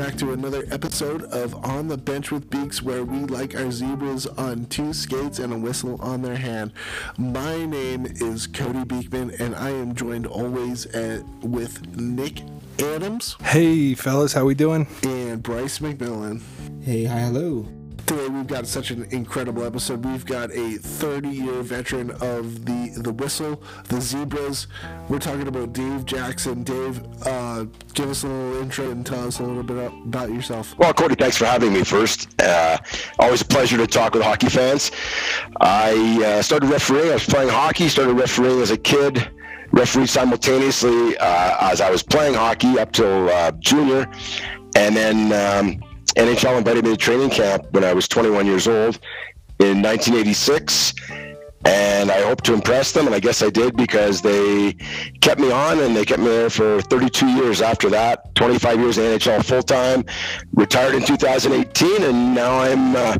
back to another episode of On the Bench with Beaks, where we like our zebras on two skates and a whistle on their hand. My name is Cody Beekman, and I am joined always at, with Nick Adams Hey, fellas, how we doing? and Bryce McMillan. Hey, hi, hello. Today we've got such an incredible episode. We've got a 30-year veteran of the the whistle, the zebras. We're talking about Dave Jackson. Dave, uh, give us a little intro and tell us a little bit about yourself. Well, Cody, thanks for having me first. Uh, always a pleasure to talk with hockey fans. I uh, started refereeing. I was playing hockey, started refereeing as a kid, refereed simultaneously uh, as I was playing hockey up till uh, junior. And then um, NHL invited me to training camp when I was 21 years old in 1986 and I hope to impress them, and I guess I did because they kept me on, and they kept me there for 32 years after that. 25 years in NHL full time, retired in 2018, and now I'm uh,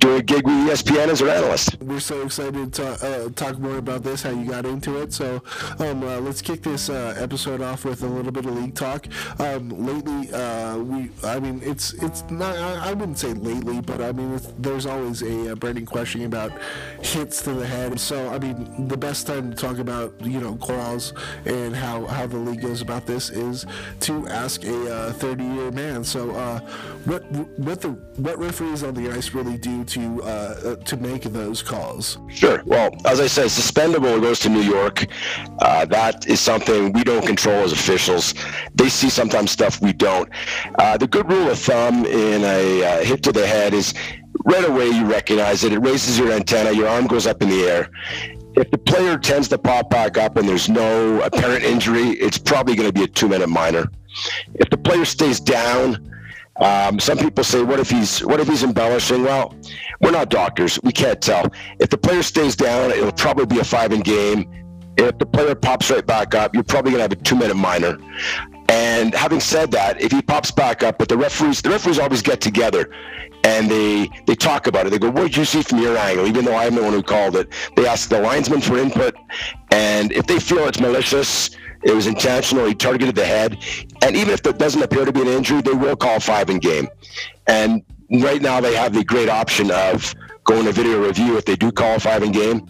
doing a gig with ESPN as an analyst. We're so excited to uh, talk more about this, how you got into it. So um, uh, let's kick this uh, episode off with a little bit of league talk. Um, lately, uh, we, I mean, it's it's not. I, I wouldn't say lately, but I mean, there's always a, uh burning question about hits to the head. So I mean, the best time to talk about you know calls and how how the league goes about this is to ask a 30 year man. So uh, what what the what referees on the ice really do to uh, to make those calls? Sure. Well, as I said, suspendable goes to New York. Uh, that is something we don't control as officials. They see sometimes stuff we don't. Uh, the good rule of thumb in a uh, hit to the head is right away you recognize it. It raises your antenna. Your arm goes up in the air. If the player tends to pop back up and there's no apparent injury, it's probably going to be a two-minute minor. If the player stays down, um, some people say, "What if he's what if he's embellishing?" Well, we're not doctors; we can't tell. If the player stays down, it'll probably be a five-in game. If the player pops right back up, you're probably gonna have a two-minute minor. And having said that, if he pops back up, but the referees, the referees always get together and they they talk about it. They go, "What did you see from your angle?" Even though I'm the one who called it, they ask the linesman for input, and if they feel it's malicious, it was intentional, he targeted the head, and even if there doesn't appear to be an injury, they will call five in game. And right now, they have the great option of going to video review if they do call five in game.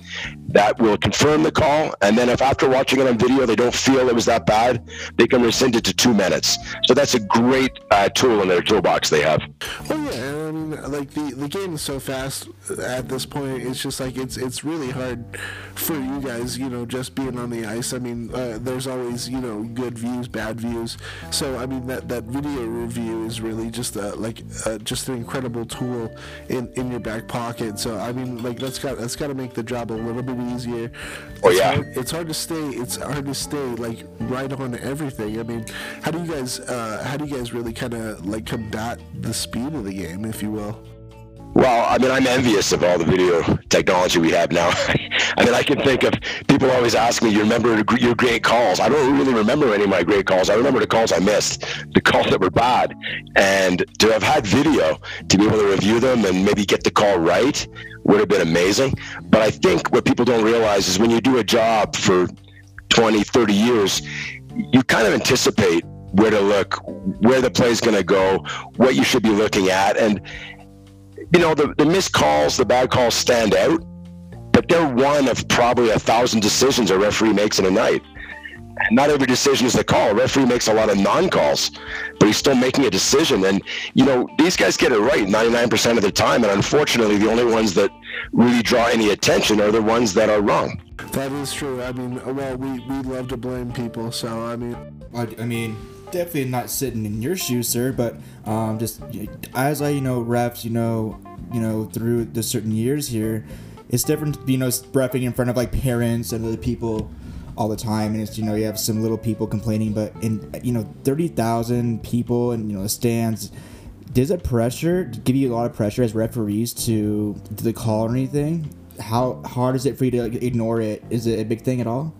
That will confirm the call, and then if after watching it on video they don't feel it was that bad, they can rescind it to two minutes. So that's a great uh, tool in their toolbox they have. Oh yeah, and I mean, like the the game is so fast at this point. It's just like it's it's really hard for you guys, you know, just being on the ice. I mean, uh, there's always you know good views, bad views. So I mean, that that video review is really just uh, like uh, just an incredible tool in in your back pocket. So I mean, like that's got that's got to make the job a little bit easier. Oh, It's yeah. hard- it's hard to stay. It's hard to stay like right on everything. I mean, how do you guys uh, how do you guys really kind of like combat the speed of the game, if you will? Well, I mean, I'm envious of all the video technology we have now. I mean, I can think of people always ask me, "You remember your great calls?" I don't really remember any of my great calls. I remember the calls I missed, the calls that were bad, and to have had video to be able to review them and maybe get the call right would have been amazing. But I think what people don't realize is when you do a job for 20, 30 years, you kind of anticipate where to look, where the play's going to go, what you should be looking at, and you know, the, the missed calls, the bad calls stand out, but they're one of probably a thousand decisions a referee makes in a night. And not every decision is a call. A referee makes a lot of non-calls, but he's still making a decision. And, you know, these guys get it right 99% of the time. And unfortunately, the only ones that really draw any attention are the ones that are wrong. That is true. I mean, well, we, we love to blame people, so I mean, I, I mean, definitely not sitting in your shoes, sir. But um, just as I, you know, refs, you know, you know, through the certain years here, it's different, you know, refing in front of like parents and other people all the time, and it's you know you have some little people complaining, but in you know thirty thousand people and you know the stands. Does it pressure give you a lot of pressure as referees to to the call or anything? How hard is it for you to like, ignore it? Is it a big thing at all?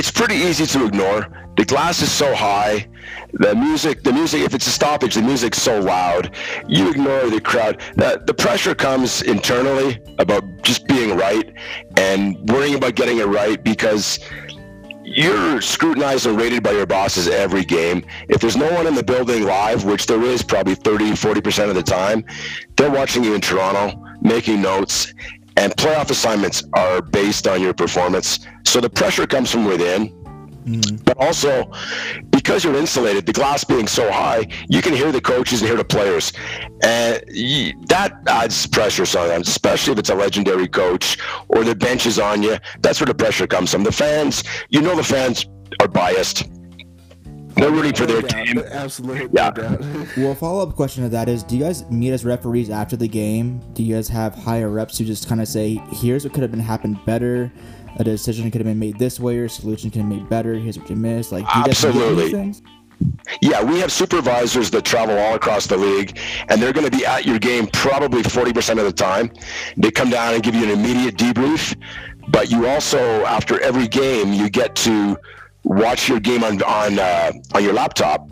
It's pretty easy to ignore. The glass is so high. The music, the music, if it's a stoppage, the music's so loud. You ignore the crowd. The, the pressure comes internally about just being right and worrying about getting it right because you're scrutinized and rated by your bosses every game. If there's no one in the building live, which there is probably 30, 40% of the time, they're watching you in Toronto, making notes, and playoff assignments are based on your performance. So the pressure comes from within. Mm. But also, because you're insulated, the glass being so high, you can hear the coaches and hear the players, and that adds pressure sometimes, especially if it's a legendary coach or the bench is on you. That's where the pressure comes from. The fans, you know, the fans are biased. They're rooting for their team. Absolutely. Yeah. well, follow up question to that is: Do you guys meet as referees after the game? Do you guys have higher reps who just kind of say, "Here's what could have been happened better"? a decision could have been made this way or a solution could have been made better. Here's what you missed. Like, you absolutely. Yeah, we have supervisors that travel all across the league, and they're going to be at your game probably 40% of the time. They come down and give you an immediate debrief, but you also, after every game, you get to watch your game on on uh, on your laptop,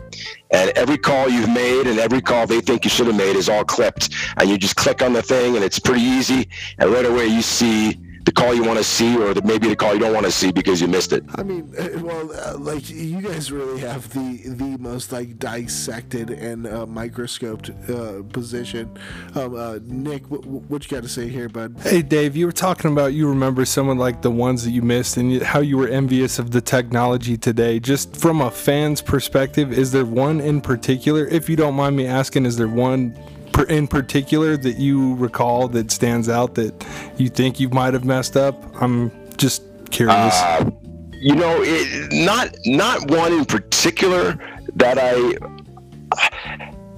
and every call you've made and every call they think you should have made is all clipped, and you just click on the thing, and it's pretty easy, and right away you see the call you want to see or the, maybe the call you don't want to see because you missed it. I mean, uh, well, uh, like you guys really have the the most like dissected and uh, microscoped uh, position. Um, uh, Nick, what, what you got to say here, bud? Hey, Dave, you were talking about you remember someone like the ones that you missed and how you were envious of the technology today. Just from a fan's perspective, is there one in particular? If you don't mind me asking, is there one in particular that you recall that stands out that you think you might have messed up? I'm just curious. Uh, you know, it, not not one in particular that I.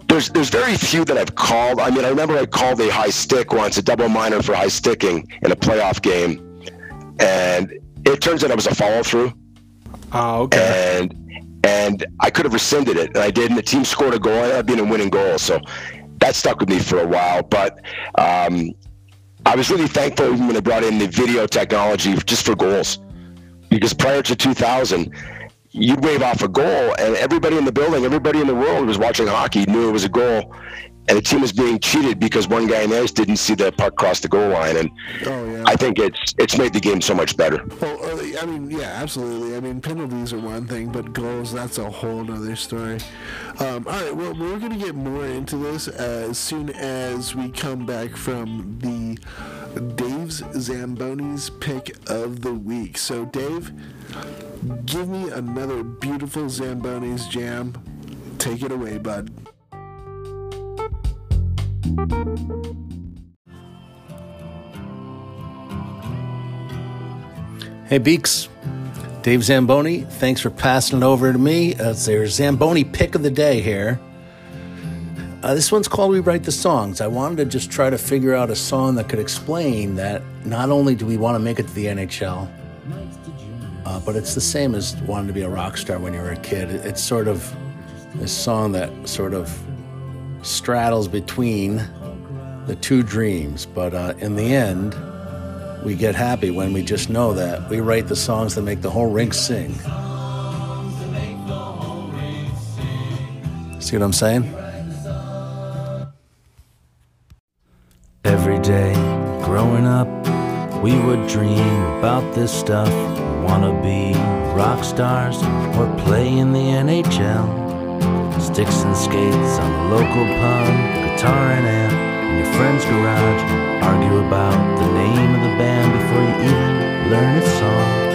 There's there's very few that I've called. I mean, I remember I called a high stick once, a double minor for high sticking in a playoff game, and it turns out it was a follow through. Oh, okay. And and I could have rescinded it, and I did, and the team scored a goal. I ended up being a winning goal. So that stuck with me for a while. But um, I was really thankful when they brought in the video technology just for goals, because prior to 2000, you'd wave off a goal, and everybody in the building, everybody in the world who was watching hockey knew it was a goal, and the team was being cheated because one guy in there didn't see the puck cross the goal line, and oh, yeah. I think it's it's made the game so much better. Well, I mean, yeah, absolutely. I mean, penalties are one thing, but goals that's a whole other story. Um, all right, well, we're gonna get more into this as soon as we come back from the Dave's Zamboni's pick of the week. So, Dave, give me another beautiful Zamboni's jam. Take it away, bud. Hey Beaks, Dave Zamboni, thanks for passing it over to me. Uh, their Zamboni pick of the day here. Uh, this one's called We Write the Songs. I wanted to just try to figure out a song that could explain that not only do we want to make it to the NHL, uh, but it's the same as wanting to be a rock star when you were a kid. It's sort of a song that sort of straddles between the two dreams, but uh, in the end, we get happy when we just know that we write the songs that make the whole rink sing. See what I'm saying? Every day growing up, we would dream about this stuff. Wanna be rock stars or play in the NHL. Sticks and skates on the local pub, guitar and amp in your friend's garage. Argue about the name of the band before you even learn its song.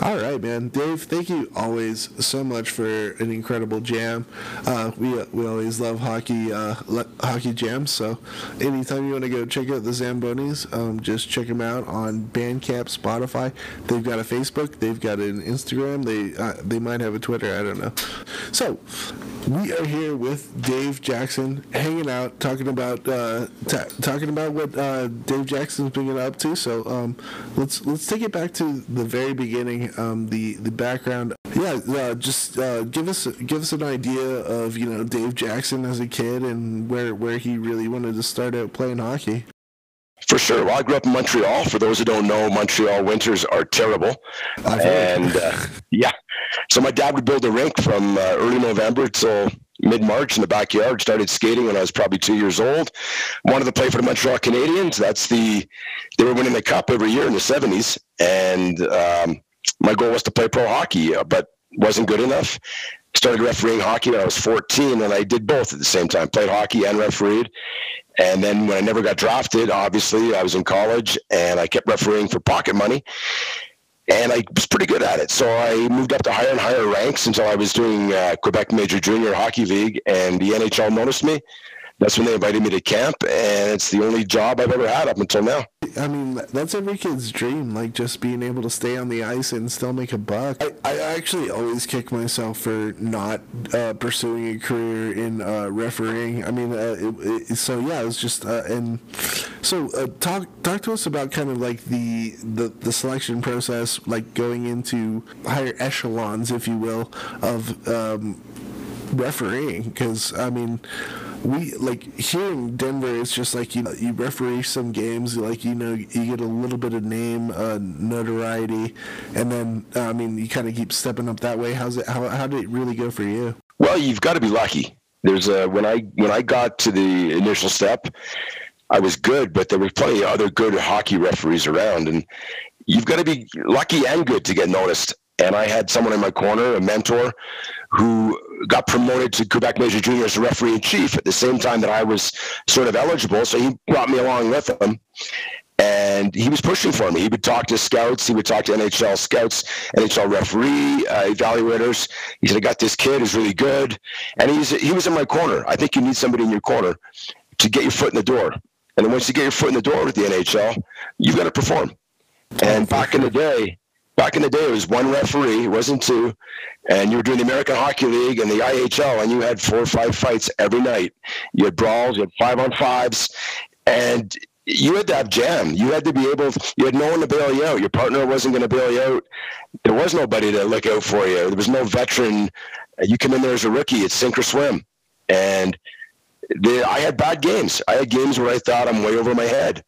All right, man. Dave, thank you always so much for an incredible jam. Uh, we we always love hockey uh, le- hockey jams. So anytime you want to go check out the Zambonis, um, just check them out on Bandcamp, Spotify. They've got a Facebook. They've got an Instagram. They uh, they might have a Twitter. I don't know. So we are here with Dave Jackson, hanging out, talking about uh, ta talking about what uh, Dave Jackson's been up to. So um, let's let's take it back to the very beginning, um, the the background. Yeah, uh, just uh, give us give us an idea of you know Dave Jackson as a kid and where where he really wanted to start out playing hockey. For sure. Well, I grew up in Montreal. For those who don't know, Montreal winters are terrible. I've. And uh, yeah, so my dad would build a rink from uh, early November till mid March in the backyard. Started skating when I was probably two years old. Wanted to play for the Montreal Canadiens. That's the they were winning the cup every year in the '70s, and um, my goal was to play pro hockey, but wasn't good enough. Started refereeing hockey when I was 14, and I did both at the same time. Played hockey and refereed. And then when I never got drafted, obviously I was in college and I kept refereeing for pocket money. And I was pretty good at it. So I moved up to higher and higher ranks until I was doing uh, Quebec Major Junior Hockey League, and the NHL noticed me. That's when they invited me to camp, and it's the only job I've ever had up until now. I mean, that's every kid's dream, like just being able to stay on the ice and still make a buck. I, I actually always kick myself for not uh, pursuing a career in uh, refereeing. I mean, uh, it, it, so yeah, it's just uh, and so uh, talk talk to us about kind of like the, the the selection process, like going into higher echelons, if you will, of um, refereeing. Because I mean we like here in Denver, it's just like you know, you referee some games, like you know, you get a little bit of name, uh, notoriety, and then uh, I mean, you kind of keep stepping up that way. How's it? How how did it really go for you? Well, you've got to be lucky. There's a when I when I got to the initial step, I was good, but there were plenty of other good hockey referees around, and you've got to be lucky and good to get noticed. And I had someone in my corner, a mentor, who got promoted to Quebec Major Junior as referee in chief at the same time that I was sort of eligible. So he brought me along with him. And he was pushing for me. He would talk to scouts. He would talk to NHL scouts, NHL referee uh, evaluators. He said, "I got this kid who's really good," and he's he was in my corner. I think you need somebody in your corner to get your foot in the door. And then once you get your foot in the door with the NHL, you've got to perform. And back in the day, back in the day, it was one referee, it wasn't two, and you were doing the American Hockey League and the IHL, and you had four or five fights every night. You had brawls, you had five on fives, and you had to have jam. You had to be able. You had no one to bail you out. Your partner wasn't going to bail you out. There was nobody to look out for you. There was no veteran. You come in there as a rookie. It's sink or swim, and the, I had bad games. I had games where I thought I'm way over my head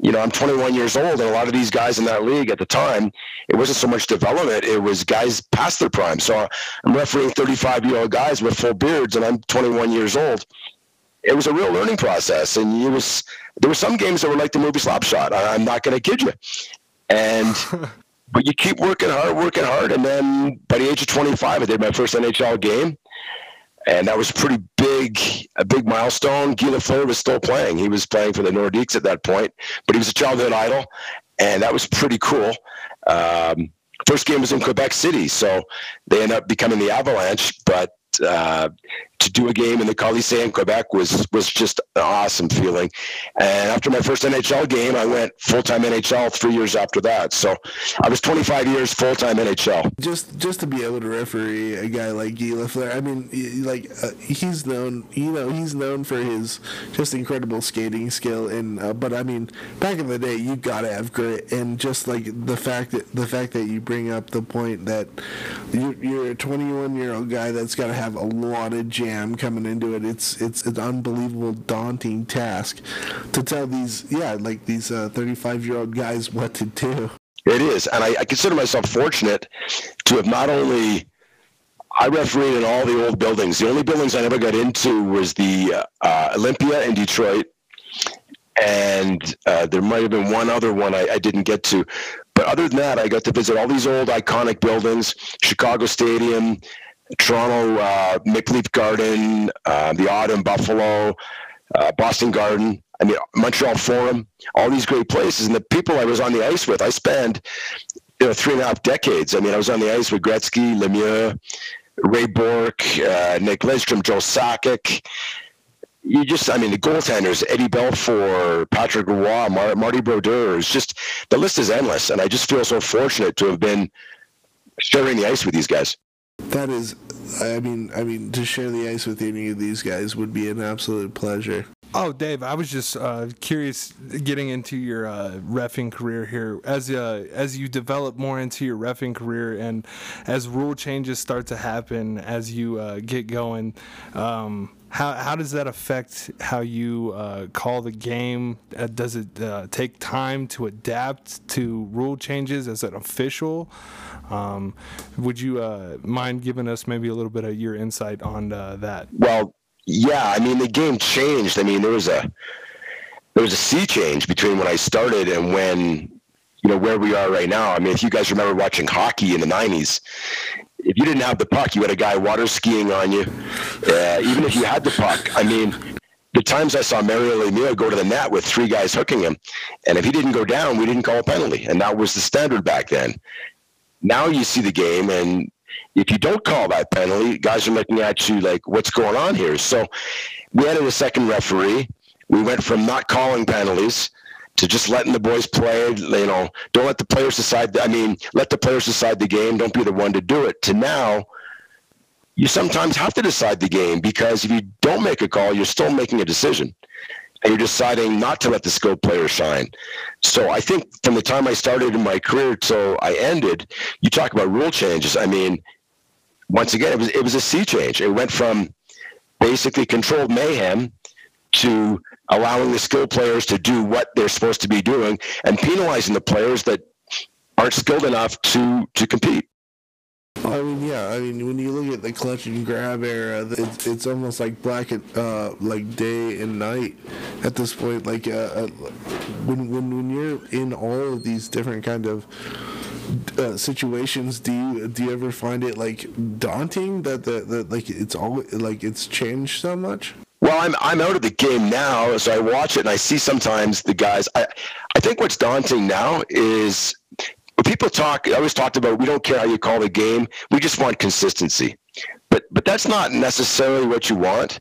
you know, I'm 21 years old, and a lot of these guys in that league at the time, it wasn't so much development; it was guys past their prime. So I'm refereeing 35 year old guys with full beards, and I'm 21 years old. It was a real learning process, and it was there were some games that were like the movie Slapshot. I, I'm not going to kid you, and. but you keep working hard, working hard, and then by the age of 25, I did my first NHL game, and that was pretty big, a big milestone. Guy Lafleur was still playing; he was playing for the Nordiques at that point, but he was a childhood idol, and that was pretty cool. Um, first game was in Quebec City, so they end up becoming the Avalanche, but uh, to do a game in the Colisée in Quebec was was just an awesome feeling. And after my first NHL game, I went full time NHL three years after that. So I was 25 years full time NHL. Just just to be able to referee a guy like Guy Lafleur, I mean, like uh, he's known, you know, he's known for his just incredible skating skill. And uh, but I mean, back in the day, you gotta have grit, and just like the fact that the fact that you bring up the point that you're, you're a 21 year old guy that's got to have a lot of jam coming into it. It's it's an unbelievable daunting task to tell these yeah like these 35 uh, year old guys what to do. It is, and I, I consider myself fortunate to have not only I refereed in all the old buildings. The only buildings I never got into was the uh, Olympia in Detroit, and uh, there might have been one other one I, I, didn't get to. But other than that, I got to visit all these old iconic buildings: Chicago Stadium, Toronto uh, Maple Leaf Garden, uh, the Aud in Buffalo, uh, Boston Garden. I mean, Montreal Forum, all these great places. And the people I was on the ice with, I spent you know three and a half decades. I mean, I was on the ice with Gretzky, Lemieux, Ray Bourque, uh, Nick Lidstrom, Joe Sakic. You just, I mean, the goaltenders, Eddie Belfour, Patrick Roy, Mar- Marty Brodeur, it's just, the list is endless. And I just feel so fortunate to have been sharing the ice with these guys. That is, I mean, I mean, to share the ice with any of these guys would be an absolute pleasure. Oh, Dave, I was just uh, curious, getting into your uh, refing career here, as uh, as you develop more into your refing career, and as rule changes start to happen as you uh, get going. Um, how, how does that affect how you uh, call the game? Uh, does it uh, take time to adapt to rule changes as an official? Um, would you uh, mind giving us maybe a little bit of your insight on uh, that? Well, yeah, I mean the game changed. I mean there was a there was a sea change between when I started and when you know where we are right now. I mean, if you guys remember watching hockey in the '90s, if you didn't have the puck, you had a guy water skiing on you. Uh, even if you had the puck, I mean, the times I saw Mario Lemieux go to the net with three guys hooking him, and if he didn't go down, we didn't call a penalty, and that was the standard back then. Now you see the game, and if you don't call that penalty, guys are looking at you like, what's going on here? So we added a second referee. We went from not calling penalties to just letting the boys play. You know, don't let the players decide. I mean, let the players decide the game. Don't be the one to do it. To now, you sometimes have to decide the game because if you don't make a call, you're still making a decision. And you're deciding not to let the skilled players shine. So I think from the time I started in my career till I ended, you talk about rule changes. I mean, once again, it was it was a sea change. It went from basically controlled mayhem to allowing the skilled players to do what they're supposed to be doing and penalizing the players that aren't skilled enough to to compete. I mean, yeah. I mean, when you look at the clutch and grab era, it's, it's almost like black and uh, like day and night at this point. Like uh, uh, when when when you're in all of these different kind of uh, situations, do you do you ever find it like daunting that the, the like it's all like it's changed so much? Well, I'm I'm out of the game now, so I watch it and I see sometimes the guys. I I think what's daunting now is when people talk. I always talked about we don't care how you call the game. We just want consistency. But but that's not necessarily what you want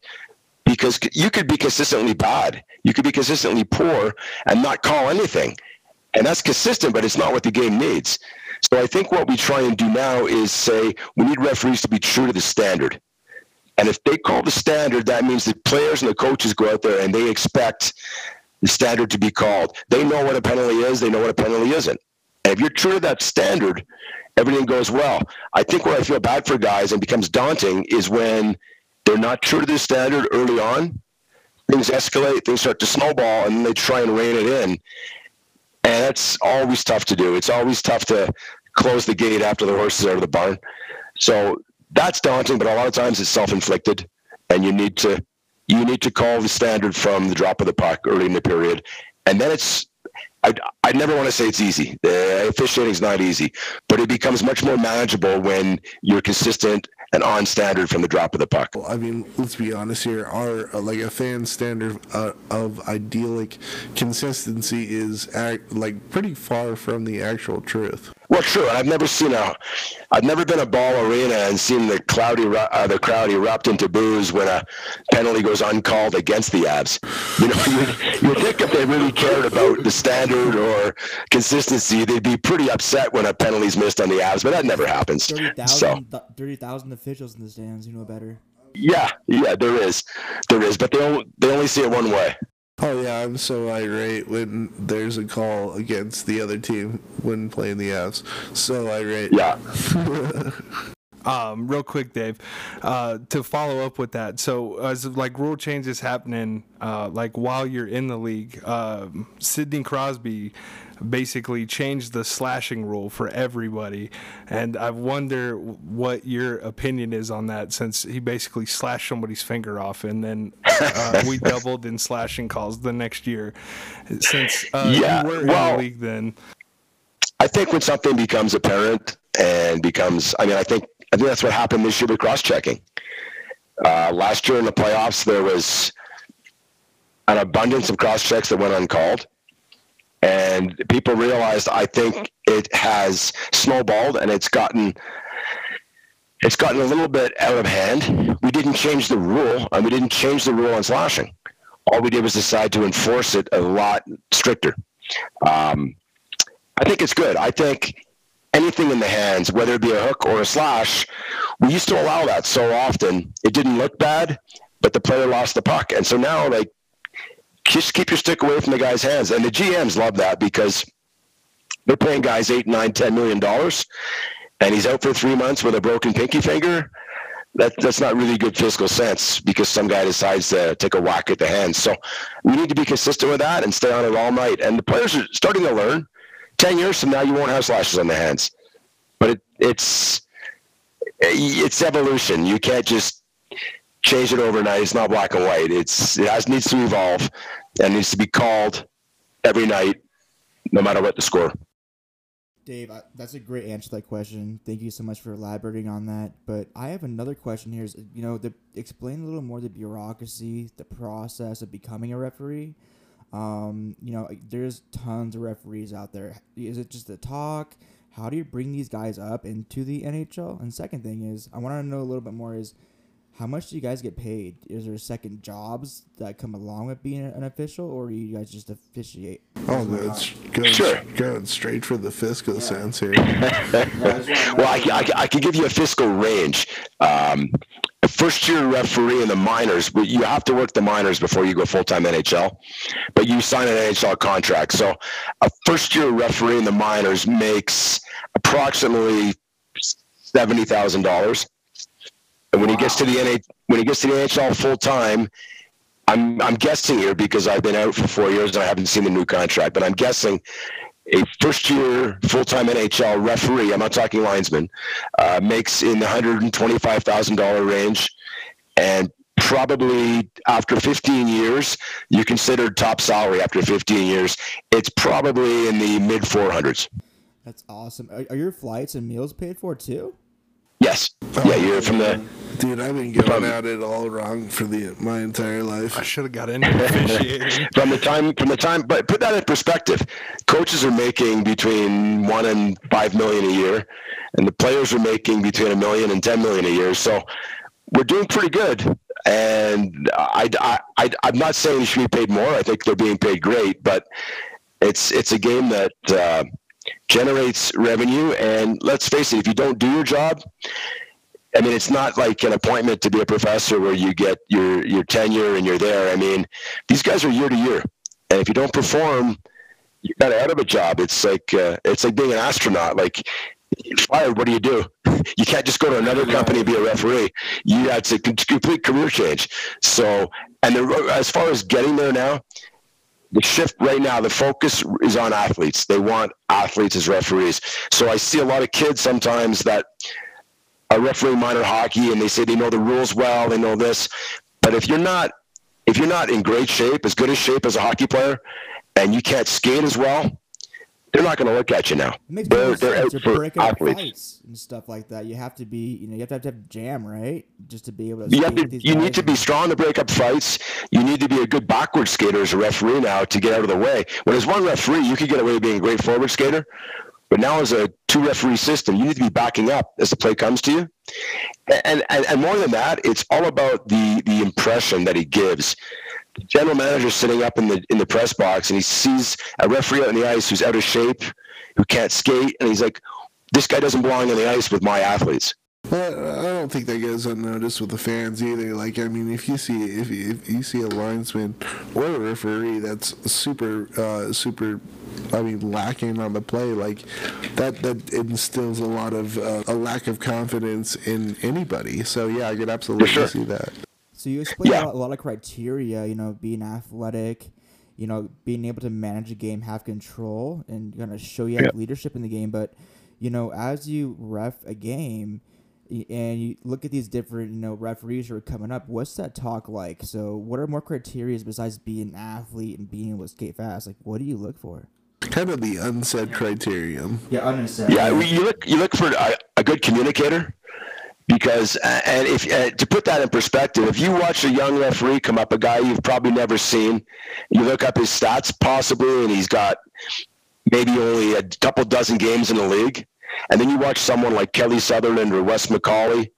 because you could be consistently bad. You could be consistently poor and not call anything. And that's consistent, but it's not what the game needs. So I think what we try and do now is say we need referees to be true to the standard. And if they call the standard, that means the players and the coaches go out there and they expect the standard to be called. They know what a penalty is, they know what a penalty isn't. And if you're true to that standard, everything goes well. I think where I feel bad for guys and becomes daunting is when they're not true to the standard early on. Things escalate, things start to snowball, and they try and rein it in. And that's always tough to do. It's always tough to close the gate after the horse is out of the barn. So that's daunting, but a lot of times it's self-inflicted, and you need to you need to call the standard from the drop of the puck early in the period, and then it's. I, I never want to say it's easy. The officiating is not easy, but it becomes much more manageable when you're consistent and on standard from the drop of the puck. I mean, let's be honest here. Our uh, like a fan standard uh, of idyllic consistency is act, like pretty far from the actual truth. Well, true. I've never seen a, I've never been a ball arena and seen the cloudy uh, the crowd erupt into boos when a penalty goes uncalled against the Avs. You know, you, you think if they really cared about the standard or consistency, they'd be pretty upset when a penalty's missed on the Avs, but that never happens. 30,000 So 30,000 officials in the stands, you know better. yeah, yeah, there is, there is, but they only, they only see it one way. Oh yeah, I'm so irate when there's a call against the other team when playing the Avs. So irate. Yeah. Um, real quick, Dave, uh, to follow up with that. So, as like rule changes happening, uh, like while you're in the league, um Sidney Crosby basically changed the slashing rule for everybody, and I wonder what your opinion is on that, since he basically slashed somebody's finger off, and then uh, we doubled in slashing calls the next year. Since uh, Yeah, you were in the league then, I think when something becomes apparent and becomes, I mean, I think I think that's what happened this year with cross checking. Uh, last year in the playoffs, there was an abundance of cross checks that went uncalled, and people realized. I think it has snowballed, and it's gotten it's gotten a little bit out of hand. We didn't change the rule, and we didn't change the rule on slashing. All we did was decide to enforce it a lot stricter. Um, I think it's good. I think anything in the hands, whether it be a hook or a slash, we used to allow that so often. It didn't look bad, but the player lost the puck. And so now, like, just keep your stick away from the guy's hands. And the GMs love that because they're paying guys eight, nine, ten million dollars, and he's out for three months with a broken pinky finger. That, that's not really good fiscal sense because some guy decides to take a whack at the hands. So we need to be consistent with that and stay on it all night. And the players are starting to learn. Ten years from now, you won't have slashes on the hands, but it, it's it's evolution. You can't just change it overnight. It's not black and white. It's it has needs to evolve and needs to be called every night, no matter what the score. Dave, I, that's a great answer to that question. Thank you so much for elaborating on that. But I have another question here. Is you know, the, explain a little more the bureaucracy, the process of becoming a referee. Um, you know, there's tons of referees out there. Is it just the talk? How do you bring these guys up into the NHL? And second thing is, I want to know a little bit more. Is how much do you guys get paid? Is there second jobs that come along with being an official, or do you guys just officiate? Oh, that's going, Sure. going straight for the fiscal sense here. Well, I, I, I can give you a fiscal range. Um, first year referee in the minors, but you have to work the minors before you go full time NHL, but you sign an NHL contract. So a first year referee in the minors makes approximately seventy thousand dollars. And when he gets to the NH, when he gets to the NHL full time, I'm I'm guessing here because I've been out for four years and I haven't seen the new contract, but I'm guessing a first year full time NHL referee, I'm not talking linesman, uh, makes in the $125,000 range. And probably after 15 years, you considered top salary after 15 years, it's probably in the mid 400s. That's awesome. Are, are your flights and meals paid for too? Yes. Yeah, you're from the. Dude, I've been going at it all wrong for the my entire life. I should have got into officiating. from the time from the time but put that in perspective coaches are making between one and five million a year and the players are making between a million and ten million a year so we're doing pretty good and I, I, I i'm not saying you should be paid more i think they're being paid great but it's it's a game that uh, generates revenue and let's face it if you don't do your job I mean, it's not like an appointment to be a professor where you get your your tenure and you're there. I mean, these guys are year to year, and if you don't perform, you're kind of out of a job. It's like uh, it's like being an astronaut. Like fired, what do you do? You can't just go to another company and be a referee. You it's a complete career change. So, and the, as far as getting there now, the shift right now, the focus is on athletes. They want athletes as referees. So I see a lot of kids sometimes that are refereeing minor hockey and they say they know the rules well, they know this. But if you're not if you're not in great shape, as good a shape as a hockey player, and you can't skate as well, they're not going to look at you now. They're, they're out for breaking up athletes. fights and stuff like that. You have to be, you know, you have to have, to have jam, right? Just to be able to. You, to, these you need to be strong to break up fights. You need to be a good backward skater as a referee now to get out of the way. When there's one referee, you could get away with being a great forward skater. But now as a two referee system, you need to be backing up as the play comes to you. And, and, and more than that, it's all about the, the impression that he gives. The general manager sitting up in the in the press box and he sees a referee out on the ice who's out of shape, who can't skate, and he's like, "This guy doesn't belong on the ice with my athletes." Well, I don't think that goes unnoticed with the fans either. Like, I mean, if you see if you, if you see a linesman or a referee that's super uh, super, I mean, lacking on the play, like that that instills a lot of uh, a lack of confidence in anybody. So yeah, I could absolutely sure. see that. So you explain Yeah. a, lot, a lot of criteria, you know, being athletic, you know, being able to manage a game, have control, and kind of show you have Yeah. leadership in the game. But you know, as you ref a game, and you look at these different, you know, referees who are coming up, what's that talk like? So, what are more criteria besides being an athlete and being able to skate fast? Like, what do you look for? Kind of the unsaid criterion. Yeah, unnecessary. Yeah, you look you look for a, a good communicator, because and if uh, to put that in perspective if you watch a young referee come up a guy you've probably never seen you look up his stats possibly and he's got maybe only a couple dozen games in the league. And then you watch someone like kelly sutherland or wes mccauley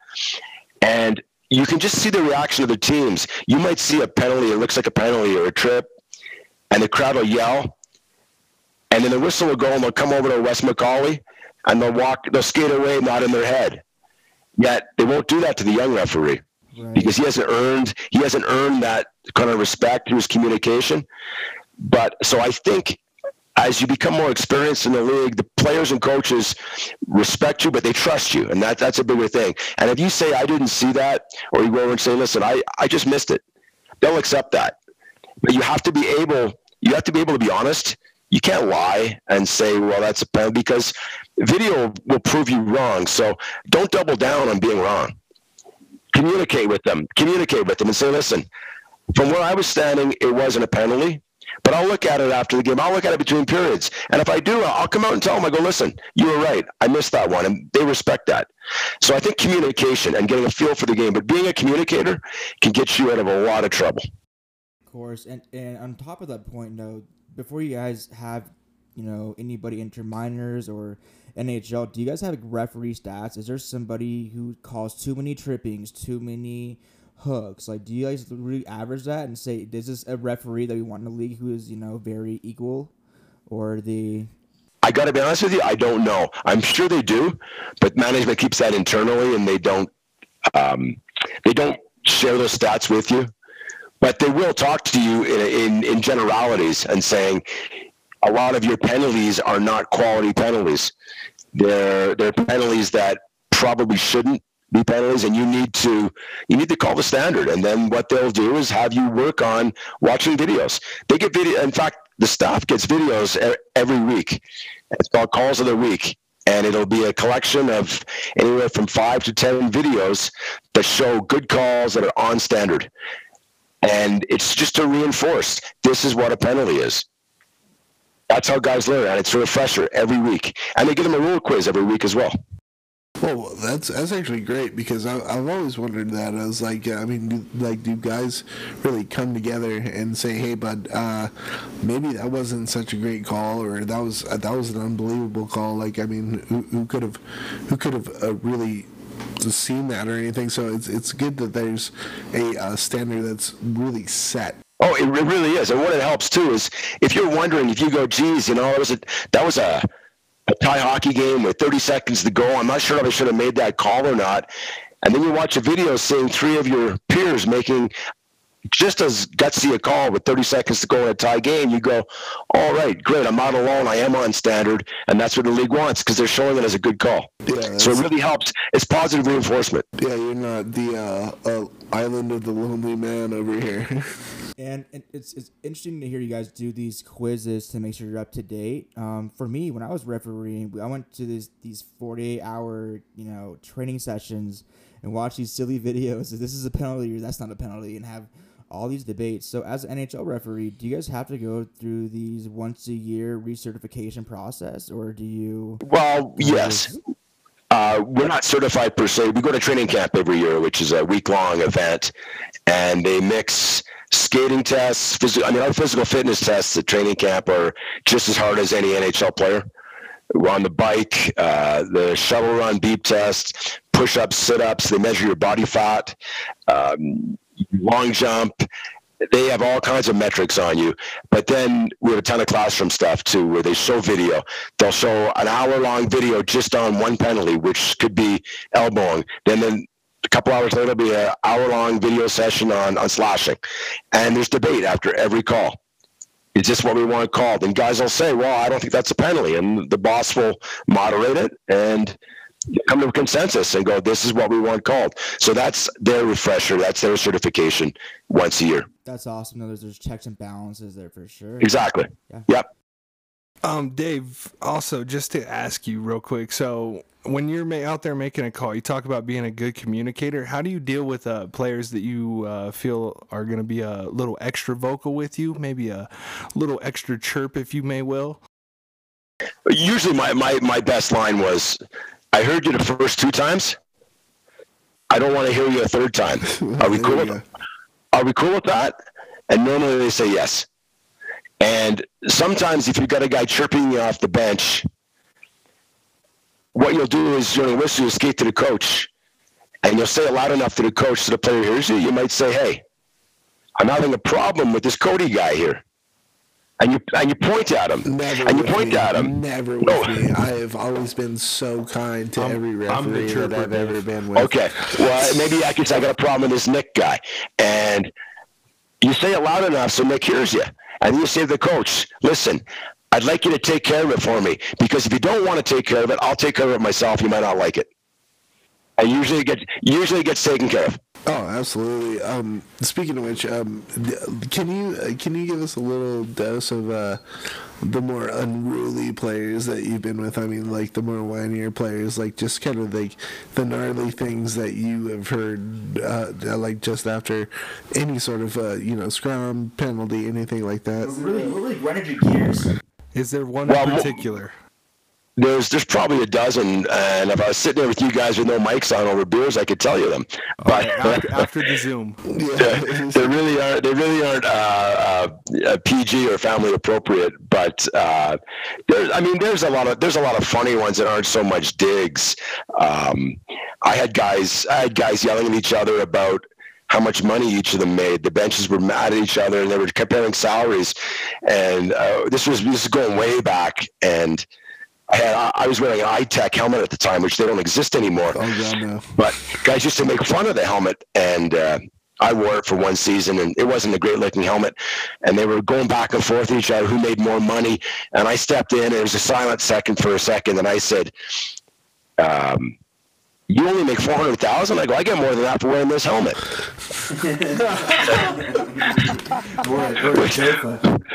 and you can just see the reaction of the teams. You might see a penalty it looks like a penalty or a trip and the crowd will yell and then the whistle will go and they'll come over to wes mccauley and they'll walk they'll skate away not in their head Yet they won't do that to the young referee right. because he hasn't earned he hasn't earned that kind of respect through his communication. But so I think as you become more experienced in the league, the players and coaches respect you, but they trust you, and that that's a bigger thing. And if you say I didn't see that, or you go over and say, "Listen, I I just missed it," they'll accept that. But you have to be able you have to be able to be honest. You can't lie and say, "Well, that's a penalty," because video will prove you wrong. So don't double down on being wrong. Communicate with them. Communicate with them and say, listen, from where I was standing, it wasn't a penalty, but I'll look at it after the game. I'll look at it between periods. And if I do, I'll come out and tell them, I go, listen, you were right. I missed that one. And they respect that. So I think communication and getting a feel for the game, but being a communicator can get you out of a lot of trouble. Of course. And, and on top of that point, though, before you guys have, you know, anybody enter minors or NHL, do you guys have referee stats? Is there somebody who calls too many trippings, too many hooks? Like, do you guys really average that and say, this is a referee that we want in the league who is, you know, very equal? Or the. I got to be honest with you, I don't know. I'm sure they do, but management keeps that internally and they don't. Um, they don't share those stats with you, but they will talk to you in, in, in generalities and saying, a lot of your penalties are not quality penalties. They're they're penalties that probably shouldn't be penalties, and you need to you need to call the standard. And then what they'll do is have you work on watching videos. They get video. In fact, the staff gets videos every week. It's called calls of the week, and it'll be a collection of anywhere from five to ten videos that show good calls that are on standard. And it's just to reinforce this is what a penalty is. That's how guys learn, and it's a refresher every week. And they give them a rule quiz every week as well. Well, that's that's actually great because I, have always wondered that. I was like, I mean, do, like, do guys really come together and say, "Hey, bud, uh, maybe that wasn't such a great call, or that was that was an unbelievable call." Like, I mean, who could have who could have uh, really seen that or anything? So it's it's good that there's a uh, standard that's really set Oh, it really is. And what it helps too is if you're wondering, if you go, geez, you know, it was a, that was a, a tie hockey game with 30 seconds to go. I'm not sure if I should have made that call or not. And then you watch a video seeing three of your peers making just as gutsy a call with 30 seconds to go in a tie game, you go, all right, great, I'm not alone. I am on standard, and that's what the league wants because they're showing it as a good call. Yeah, so it really helps. It's positive reinforcement. Yeah, you're not the uh, uh, island of the lonely man over here. and, and it's, it's interesting to hear you guys do these quizzes to make sure you're up to date. Um, for me, when I was refereeing, I went to this, these 48 hour, you know, training sessions and watch these silly videos. This is a penalty or that's not a penalty, and have all these debates. So, as an NHL referee, do you guys have to go through these once a year recertification process, or do you? Well, yes. Uh, we're not certified per se. We go to training camp every year, which is a week long event, and they mix skating tests. Phys- I mean, our physical fitness tests at training camp are just as hard as any NHL player. We're on the bike, uh, the shuttle run beep test, push ups, sit ups. They measure your body fat. Um, long jump. They have all kinds of metrics on you. But then we have a ton of classroom stuff too, where they show video. They'll show an hour long video just on one penalty, which could be elbowing. Then then a couple hours later, it'll be an hour long video session on, on slashing. And there's debate after every call. Is this what we want called? And guys will say, well, I don't think that's a penalty. And the boss will moderate it. And come to a consensus and go, this is what we want called. So that's their refresher. That's their certification once a year. That's awesome. There's, there's checks and balances there for sure. Exactly. Yeah. Yep. Um, Dave, also just to ask you real quick. So when you're out there making a call, you talk about being a good communicator. How do you deal with uh, players that you uh, feel are going to be a little extra vocal with you? Maybe a little extra chirp, if you may will. Usually, my, my, my best line was, I heard you the first two times. I don't want to hear you a third time. Are we cool? With, are we cool with that? And normally they say yes. And sometimes if you've got a guy chirping you off the bench, what you'll do is you'll whistle, you'll skate to the coach, and you'll say it loud enough to the coach so the player hears you. You might say, "Hey, I'm having a problem with this Cody guy here," and you and you point at him, Never and you with point me. at him. Never with No. me. I have always been so kind to every I'm the referee that I've ever been with. Okay. Well, maybe I could I got a problem with this Nick guy. And you say it loud enough so Nick hears you. And you say to the coach, listen, I'd like you to take care of it for me. Because if you don't want to take care of it, I'll take care of it myself. You might not like it. And usually it gets, usually it gets taken care of. Oh, absolutely. Um, speaking of which, um, can you uh, can you give us a little dose of uh, the more unruly players that you've been with? I mean, like the more whinier players, like just kind of like the gnarly things that you have heard, uh, like just after any sort of uh, you know scrum penalty, anything like that. Really, really grinded your gears. Is there one Well, in mo- particular? There's, there's probably a dozen. And if I was sitting there with you guys with no mics on over beers, I could tell you them. But after, after the Zoom. Yeah. they really are. They really aren't uh, uh, PG or family appropriate. But uh, there's, I mean, there's a lot of there's a lot of funny ones that aren't so much digs. Um, I had guys, I had guys yelling at each other about how much money each of them made. The benches were mad at each other, and they were comparing salaries. And uh, this was this is going way back, and. I, had, I was wearing an iTech helmet at the time, which they don't exist anymore. Oh god, no. but guys used to make fun of the helmet and uh, I wore it for one season and it wasn't a great looking helmet. And they were going back and forth with each other who made more money. And I stepped in and it was a silent second for a second and I said um, you only make 400,000 I go I get more than that for wearing this helmet. Word, word, Jofa.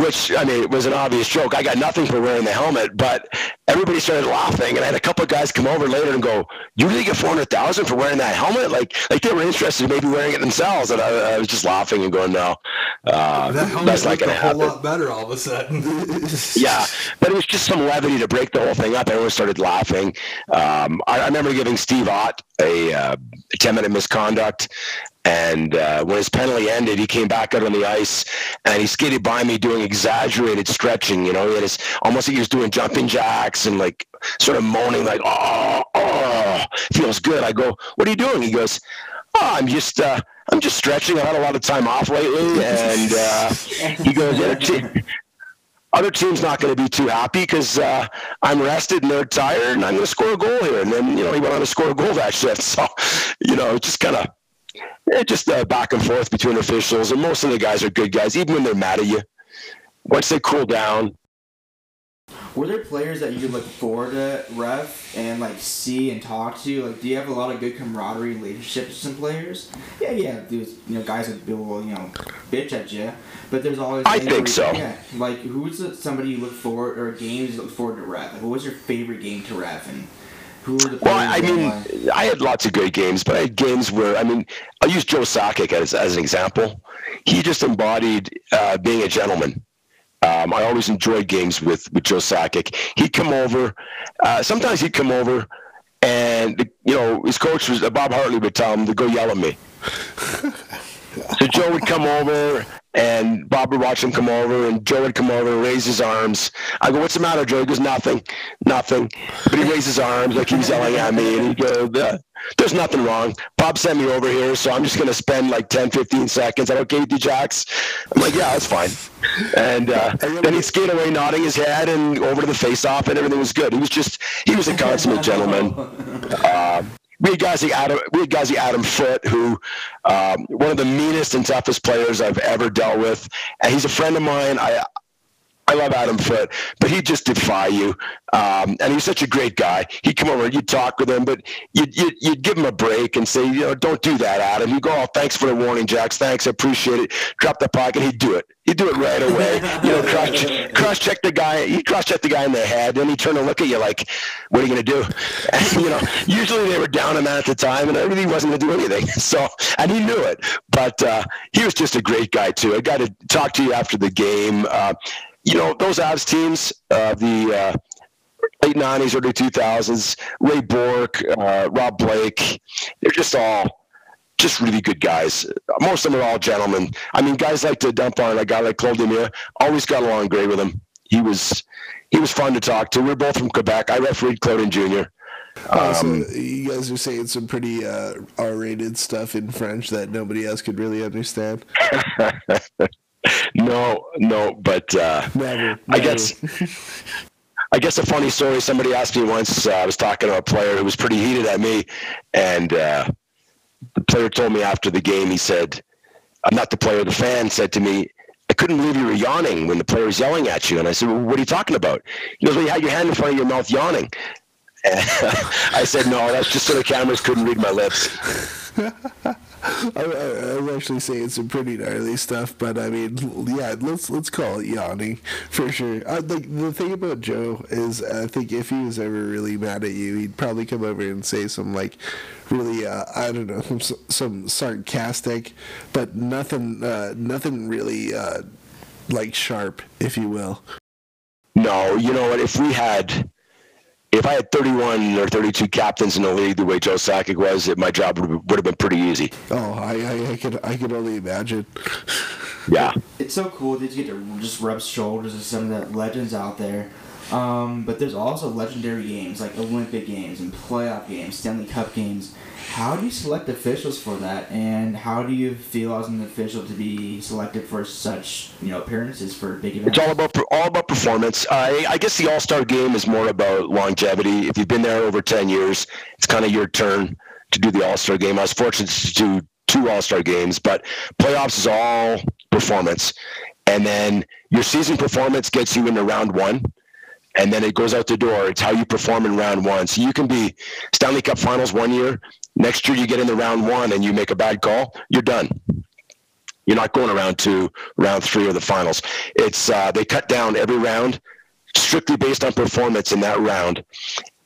Which I mean it was an obvious joke. I got nothing for wearing the helmet, but everybody started laughing, and I had a couple of guys come over later and go, "You really get four hundred thousand for wearing that helmet?" Like, like they were interested in maybe wearing it themselves, and I, I was just laughing and going, "No, uh, that's not going to happen." A lot better all of a sudden. Yeah, but it was just some levity to break the whole thing up. Everyone started laughing. Um, I, I remember giving Steve Ott a, uh, 10 minute misconduct. And uh, when his penalty ended, he came back out on the ice and he skated by me doing exaggerated stretching. You know, he had his almost like he was doing jumping jacks and like sort of moaning, like, oh, oh, feels good. I go, what are you doing? He goes, oh, I'm just, uh, I'm just stretching. I've had a lot of time off lately. And uh, he goes, gee, other team's not going to be too happy because uh, I'm rested and they're tired and I'm going to score a goal here. And then, you know, he went on to score a goal that shift. So, you know, just kind of, just uh, back and forth between officials. And most of the guys are good guys, even when they're mad at you. Once they cool down, Were there players that you look forward to ref and like see and talk to? Like, do you have a lot of good camaraderie leadership, with some players? Yeah, yeah. There's you know guys that will you know bitch at you, but there's always. I think so. Yeah, like who's somebody you look forward or games you look forward to ref? Like, what was your favorite game to ref and who were the players? Well, I mean, why? I had lots of great games, but I had games where, I mean, I'll use Joe Sakic as, as an example. He just embodied uh, being a gentleman. Um, I always enjoyed games with, with Joe Sakic. He'd come over. Uh, sometimes he'd come over, and you know his coach was uh, Bob Hartley would tell him to go yell at me. so Joe would come over, and Bob would watch him come over, and Joe would come over and raise his arms. I go, "What's the matter, Joe?" He goes, "Nothing, nothing." But he raised his arms like he was yelling at me, and he goes, "Uh, "There's nothing wrong." Bob sent me over here, so I'm just going to spend like 10, 15 seconds. That okay with you, Jax? I'm like, "Yeah, that's fine." And uh, then he'd skate away, nodding his head, and over to the face-off, and everything was good. He was just, he was a consummate gentleman. Um, we had guys like Adam, we had guys like Adam Foote, who um, one of the meanest and toughest players I've ever dealt with, and he's a friend of mine. I I love Adam Foote, but he'd just defy you. Um, and he's such a great guy. He'd come over, you'd talk with him, but you'd, you'd, you'd give him a break and say, you know, don't do that, Adam. He'd go, oh, thanks for the warning, Jax. Thanks, I appreciate it. Drop the puck, and he'd do it. He'd do it right away. You know, cross, cross check the guy. He'd cross check the guy in the head, then he'd turn and look at you like, what are you going to do? And, you know, usually they were down on that at the time, and I really wasn't going to do anything. So, and he knew it. But uh, he was just a great guy, too. I got to talk to you after the game. Uh, you know those Avs teams, uh, the uh, late '90s, early 2000s. Ray Bourque, uh, Rob Blake. They're just all just really good guys. Most of them are all gentlemen. I mean, guys like to dump on a guy like Claude Lemieux. Always got along great with him. He was he was fun to talk to. We are both from Quebec. I refereed Claude Jr. Um, so you guys are saying some pretty uh, R-rated stuff in French that nobody else could really understand. no, no, but uh, never, never. I guess. I guess a funny story. Somebody asked me once. Uh, I was talking to a player who was pretty heated at me, and uh, the player told me after the game. He said, "I'm not the player." The fan said to me, "I couldn't believe you were yawning when the player was yelling at you." And I said, well, "What are you talking about?" He goes, "Well, you had your hand in front of your mouth yawning." I said, no, that's just so the cameras couldn't read my lips. I, I, I'm actually saying some pretty gnarly stuff, but I mean, yeah, let's let's call it yawning for sure. Like the thing about Joe is, I think if he was ever really mad at you, he'd probably come over and say some like really, uh, I don't know, some, some sarcastic, but nothing, uh, nothing really uh, like sharp, if you will. No, you know what? If we had if I had 31 or 32 captains in the league the way Joe Sakic was, it, my job would, would have been pretty easy. Oh, I, I, I could I could only imagine. yeah. It's so cool that you get to just rub shoulders with some of the legends out there. Um, but there's also legendary games like Olympic games and playoff games, Stanley Cup games how do you select officials for that, and how do you feel as an official to be selected for such you know appearances for big events? It's all about all about performance. I, I guess the All Star game is more about longevity. If you've been there over ten years, it's kind of your turn to do the All Star game. I was fortunate to do two All Star games, but playoffs is all performance, and then your season performance gets you into round one and then it goes out the door. It's how you perform in round one. So you can be Stanley Cup Finals one year, Next year, you get in the round one and you make a bad call, you're done. You're not going around two, round three, or the finals. It's uh, they cut down every round strictly based on performance in that round.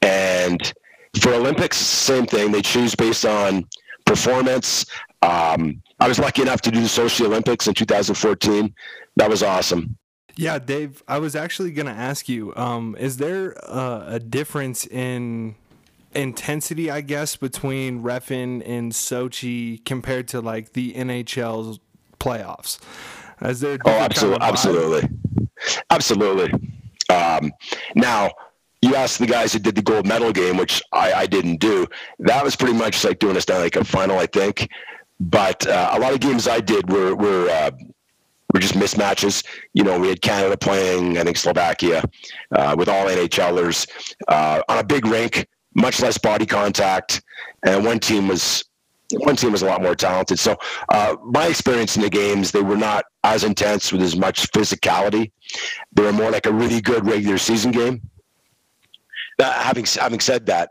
And for Olympics, same thing. They choose based on performance. Um, I was lucky enough to do the Sochi Olympics in 2014. That was awesome. Yeah, Dave, I was actually going to ask you um, is there uh, a difference in intensity, I guess, between refin and Sochi compared to like the NHL's playoffs? Is there? Oh, absolutely, kind of absolutely, absolutely. Um, now, you asked the guys who did the gold medal game, which I, I didn't do. That was pretty much like doing a Stanley Cup final, I think. But uh, a lot of games I did were were uh, were just mismatches. You know, we had Canada playing, I think Slovakia, uh, with all NHLers uh, on a big rink much less body contact, and one team was one team was a lot more talented. So uh, my experience in the games, they were not as intense with as much physicality. They were more like a really good regular season game. Uh, having having said that,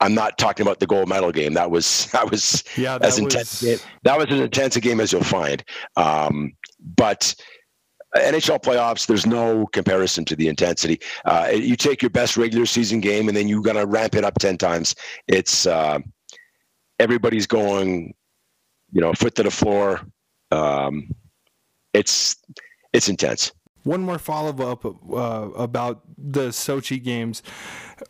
I'm not talking about the gold medal game. That was that was yeah, that as was... intense. That was as intense a game as you'll find. Um, but NHL playoffs, there's no comparison to the intensity. Uh, you take your best regular season game and then you're going to ramp it up 10 times. It's uh, everybody's going, you know, foot to the floor. Um, it's it's intense. One more follow up uh, about the Sochi games.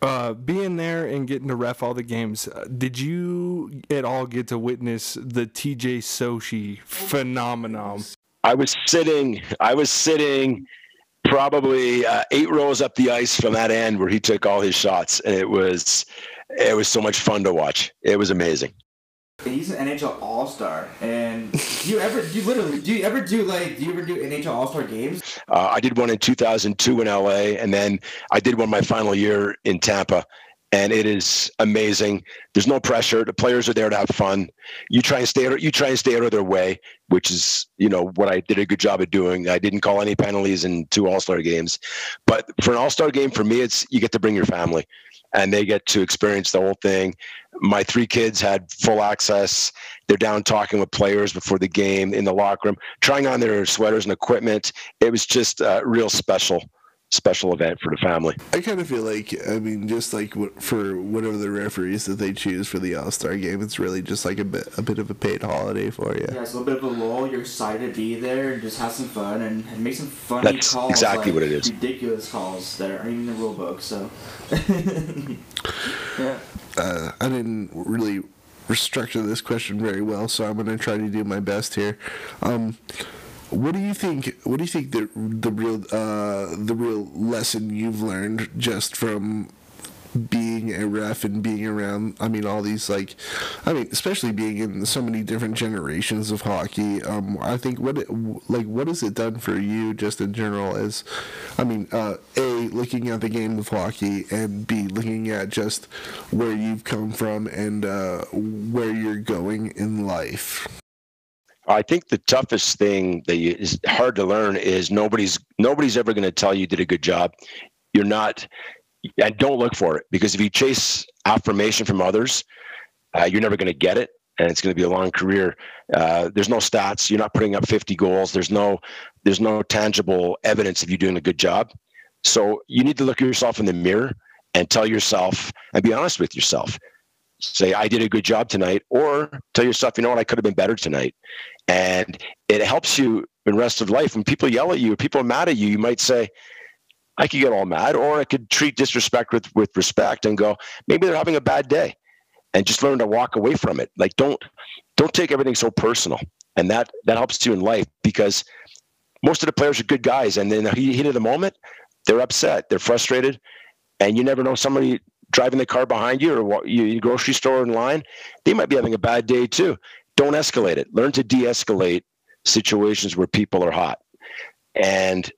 Uh, being there and getting to ref all the games, uh, did you at all get to witness the TJ Oshie phenomenon? I was sitting. I was sitting probably uh, eight rows up the ice from that end where he took all his shots, and it was it was so much fun to watch. It was amazing. He's an NHL All Star, and do you ever do you literally do you ever do like do you ever do NHL All Star games? Uh, I did one in 2002 in LA, and then I did one my final year in Tampa, and it is amazing. There's no pressure. The players are there to have fun. You try and stay you try and stay out of their way, which is you know what I did a good job of doing. I didn't call any penalties in two All Star games, but for an All Star game, for me, it's you get to bring your family, and they get to experience the whole thing. My three kids had full access. They're down talking with players before the game in the locker room, trying on their sweaters and equipment. It was just uh, real special special event for the family. I kind of feel like, I mean, just like for whatever the referees that they choose for the All Star game, it's really just like a bit, a bit of a paid holiday for you. Yeah, it's a little bit of a lull. You're excited to be there and just have some fun and, and make some funny That's calls. exactly like what it is. Ridiculous calls that aren't even in the rule book. So, yeah. Uh, I didn't really structure this question very well, so I'm going to try to do my best here. Um, what do you think? What do you think the the real uh, the real lesson you've learned just from being a ref and being around? I mean, all these like, I mean, especially being in so many different generations of hockey. Um, I think what it, like what has it done for you just in general? As, I mean, uh, a looking at the game of hockey and b looking at just where you've come from and uh, where you're going in life. I think the toughest thing that you, is hard to learn is nobody's nobody's ever going to tell you did a good job. You're not, and don't look for it because if you chase affirmation from others, uh, you're never going to get it, and it's going to be a long career. Uh, there's no stats. You're not putting up 50 goals. There's no there's no tangible evidence of you doing a good job. So you need to look at yourself in the mirror and tell yourself and be honest with yourself say I did a good job tonight, or tell yourself, you know what, I could have been better tonight. And it helps you in rest of life. When people yell at you, people are mad at you, you might say, I could get all mad, or I could treat disrespect with, with respect and go, maybe they're having a bad day. And just learn to walk away from it. Like don't don't take everything so personal. And that that helps you in life because most of the players are good guys. And then the heat of the moment, they're upset, they're frustrated, and you never know somebody driving the car behind you or you grocery store in line, they might be having a bad day too. Don't escalate it. Learn to de-escalate situations where people are hot. And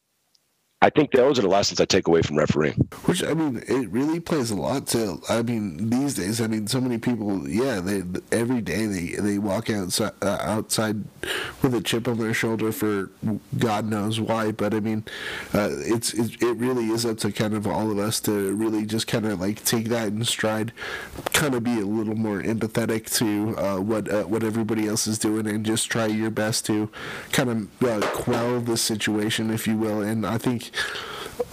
I think those are the lessons I take away from refereeing. Which I mean, it really plays a lot to. I mean, these days, I mean, so many people, yeah, they every day they they walk outside uh, outside with a chip on their shoulder for God knows why. But I mean, uh, it's it, it really is up to kind of all of us to really just kind of like take that in stride, kind of be a little more empathetic to uh, what uh, what everybody else is doing, and just try your best to kind of uh, quell the situation, if you will. And I think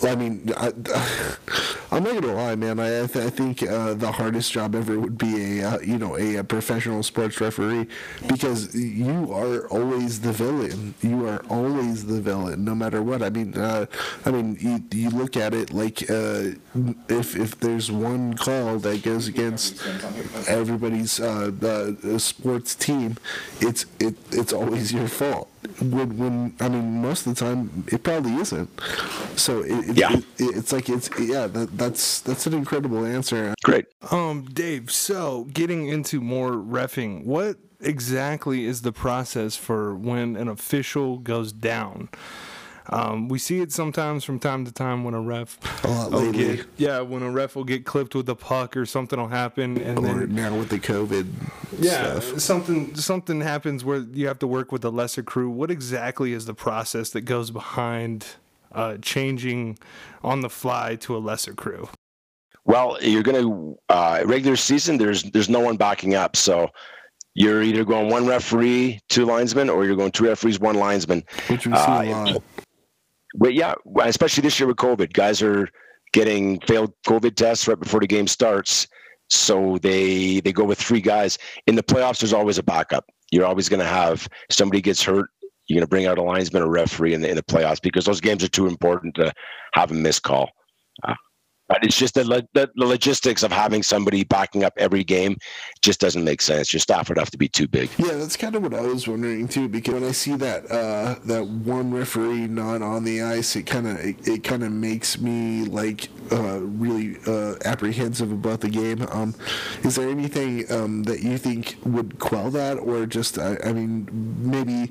I mean, I, am not gonna lie, man. I, I, th- I think uh, the hardest job ever would be a uh, you know a, a, professional sports referee because you are always the villain. You are always the villain, no matter what. I mean, uh, I mean, you, you look at it like uh, if if there's one call that goes against everybody's uh, sports team, it's it it's always your fault when, when I mean most of the time it probably isn't. So it, it, yeah, it, it's like it's yeah that, that's that's an incredible answer. Great. Um, Dave. So getting into more refing, what exactly is the process for when an official goes down? Um, we see it sometimes from time to time when a ref will get yeah when a ref will get clipped with a puck or something will happen and or then now with the COVID yeah stuff. something something happens where you have to work with a lesser crew. What exactly is the process that goes behind uh, changing on the fly to a lesser crew? Well, you're going to uh, regular season. There's there's no one backing up, so you're either going one referee, two linesmen, or you're going two referees, one linesman. Which we see Uh, a lot. Well, yeah, especially this year with COVID, guys are getting failed COVID tests right before the game starts, so they they go with three guys. In the playoffs, there's always a backup. You're always going to have somebody gets hurt. You're going to bring out a linesman or referee in the in the playoffs because those games are too important to have a missed call. Uh, but it's just the, lo- the logistics of having somebody backing up every game just doesn't make sense. Your staff would have to be too big. Yeah, that's kind of what I was wondering too. Because when I see that uh, that one referee not on the ice, it kind of it, it kind of makes me like uh, really uh, apprehensive about the game. Um, is there anything um, that you think would quell that, or just I, I mean maybe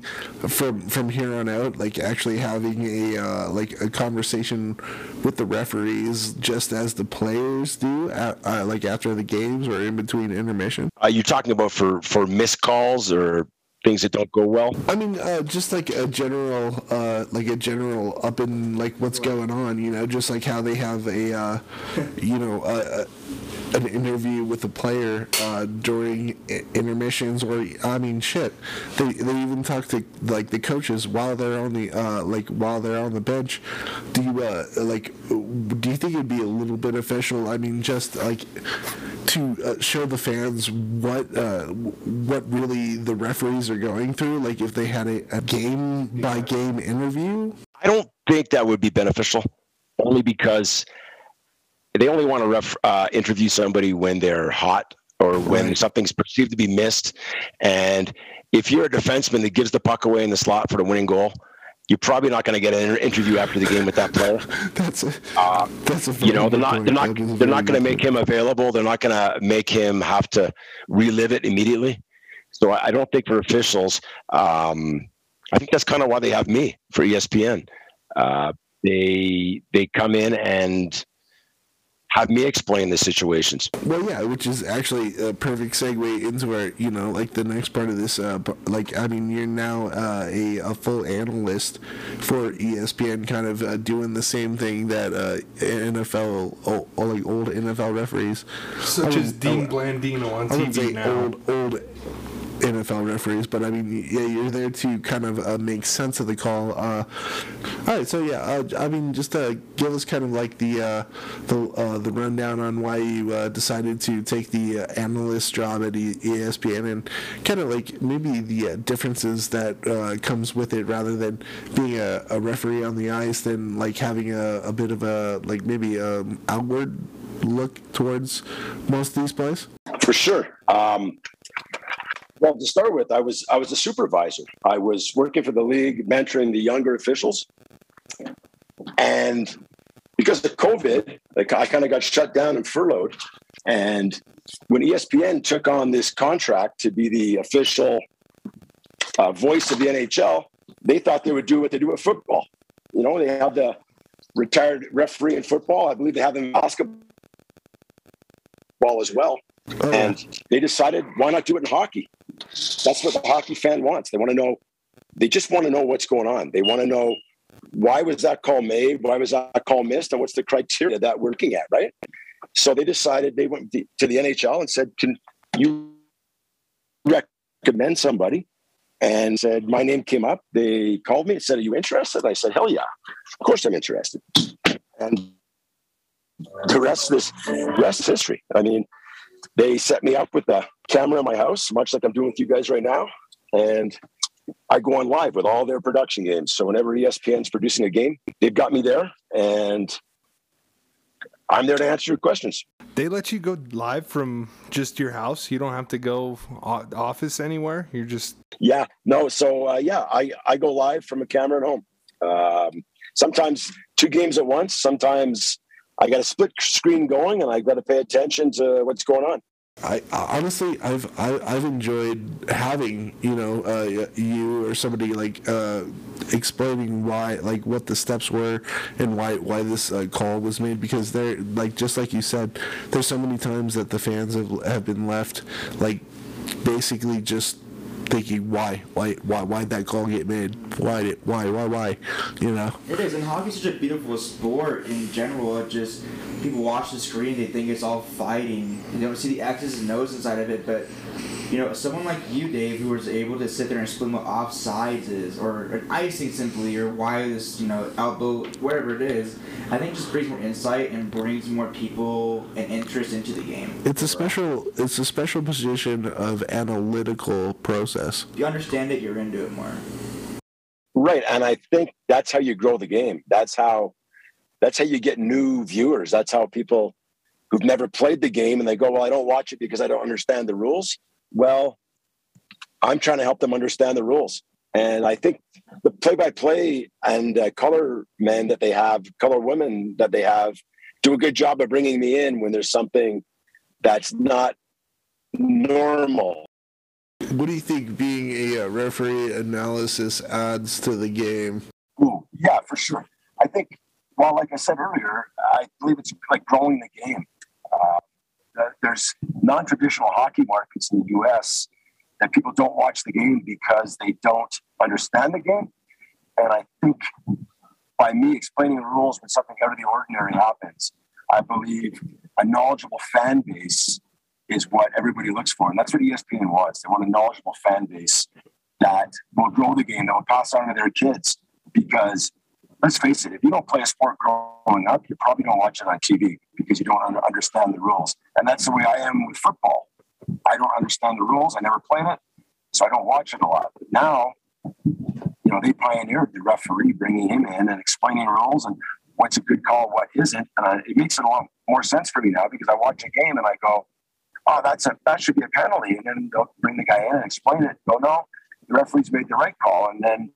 from from here on out, like actually having a uh, like a conversation with the referees, just as the players do, at, uh, like after the games or in between intermission? Are you talking about for for missed calls or things that don't go well? I mean, uh, just like a general, uh, like a general up in like what's going on, you know, just like how they have a, uh, you know, uh, an interview with a player uh, during intermissions, or I mean, shit, they they even talk to like the coaches while they're on the uh, like while they're on the bench. Do you uh, like? Do you think it'd be a little bit official? I mean, just like to uh, show the fans what uh, what really the referees are going through. Like if they had a, a game by game interview. I don't think that would be beneficial, only because they only want to ref, uh, interview somebody when they're hot or when right. something's perceived to be missed. And if you're a defenseman that gives the puck away in the slot for the winning goal, you're probably not going to get an interview after the game with that player. that's a, uh, that's a you know they're not they're not they're not going to make him available. They're not going to make him have to relive it immediately. So I, I don't think for officials, um, I think that's kind of why they have me for ESPN. Uh, they they come in and have me explain the situations. Well, yeah, which is actually a perfect segue into our, you know, like the next part of this. Uh, like, I mean, you're now uh, a, a full analyst for ESPN, kind of uh, doing the same thing that uh, NFL, or, like old NFL referees, such as Dean Blandino on TV now. Old, old NFL referees, but I mean, yeah, you're there to kind of uh, make sense of the call. Uh, all right, so yeah, uh, I mean, just uh, give us kind of like the uh, the uh, the rundown on why you decided to take the analyst job at ESPN, and kind of like maybe the differences that comes with it, rather than being a, a, referee on the ice, than like having a, a bit of a like maybe um, outward look towards most of these plays. For sure. Um, well, to start with, I was I was a supervisor. I was working for the league, mentoring the younger officials, and because of COVID, like I kind of got shut down and furloughed. And when ESPN took on this contract to be the official uh, voice of the NHL, they thought they would do what they do with football. You know, they have the retired referee in football. I believe they have them in basketball as well. Oh. And they decided, why not do it in hockey? That's what the hockey fan wants. They want to know, they just want to know what's going on. They want to know why was that call made? Why was that call missed? And what's the criteria that we're looking at, right? So they decided they went to the NHL and said, Can you recommend somebody? And said, My name came up. They called me and said, Are you interested? I said, Hell yeah. Of course I'm interested. And the rest is rest is history. I mean, they set me up with a camera in my house, much like I'm doing with you guys right now. And I go on live with all their production games. So whenever ESPN's producing a game, they've got me there and I'm there to answer your questions. They let you go live from just your house. You don't have to go office anywhere. You're just yeah, no. So uh, yeah, I I go live from a camera at home. Um, sometimes two games at once. Sometimes I got a split screen going, and I got to pay attention to what's going on. I honestly, I've I, have i have enjoyed having you know uh, you or somebody like uh, explaining why like what the steps were and why why this uh, call was made because they're like just like you said, there's so many times that the fans have have been left like basically just thinking why why why why that call get made why did why why why? You know? It is and hockey's such a beautiful sport in general. It just people watch the screen they think it's all fighting. You don't see the x's and o's inside of it but you know, someone like you, Dave, who was able to sit there and explain what offsides is, or an icing simply, or why this, you know, elbow, whatever it is, I think just brings more insight and brings more people and interest into the game. It's a special, it's a special position of analytical process. If you understand it, you're into it more. Right, and I think that's how you grow the game. That's how, that's how you get new viewers. That's how people who've never played the game and they go, well, I don't watch it because I don't understand the rules well, I'm trying to help them understand the rules. And I think the play by play and uh, color men that they have, color women that they have, do a good job of bringing me in when there's something that's not normal. What do you think being a uh, referee analysis adds to the game? Ooh, yeah, for sure. I think, well, like I said earlier, I believe it's like growing the game. Uh, there's non-traditional hockey markets in the U.S. that people don't watch the game because they don't understand the game. And I think by me explaining the rules when something out of the ordinary happens, I believe a knowledgeable fan base is what everybody looks for. And that's what ESPN wants. They want a knowledgeable fan base that will grow the game, that will pass on to their kids. Because let's face it, if you don't play a sport growing up, you probably don't watch it on TV because you don't understand the rules. And that's the way I am with football. I don't understand the rules. I never played it, so I don't watch it a lot. But now, you know, they pioneered the referee bringing him in and explaining rules and what's a good call, what isn't. And I, it makes it a lot more sense for me now because I watch a game and I go, oh, that's a, that should be a penalty. And then they'll bring the guy in and explain it. Go, no, the referee's made the right call. And then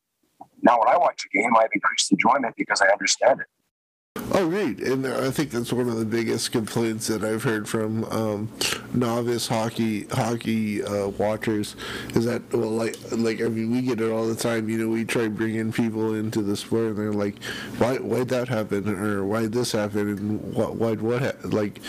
now when I watch a game, I have increased enjoyment because I understand it. Oh, right, and I think that's one of the biggest complaints that I've heard from um, novice hockey hockey uh, watchers is that well, like like I mean, we get it all the time. You know, we try bringing people into the sport, and they're like, "Why why'd that happen?" or "Why'd this happen?" and "What why'd what ha-? like?"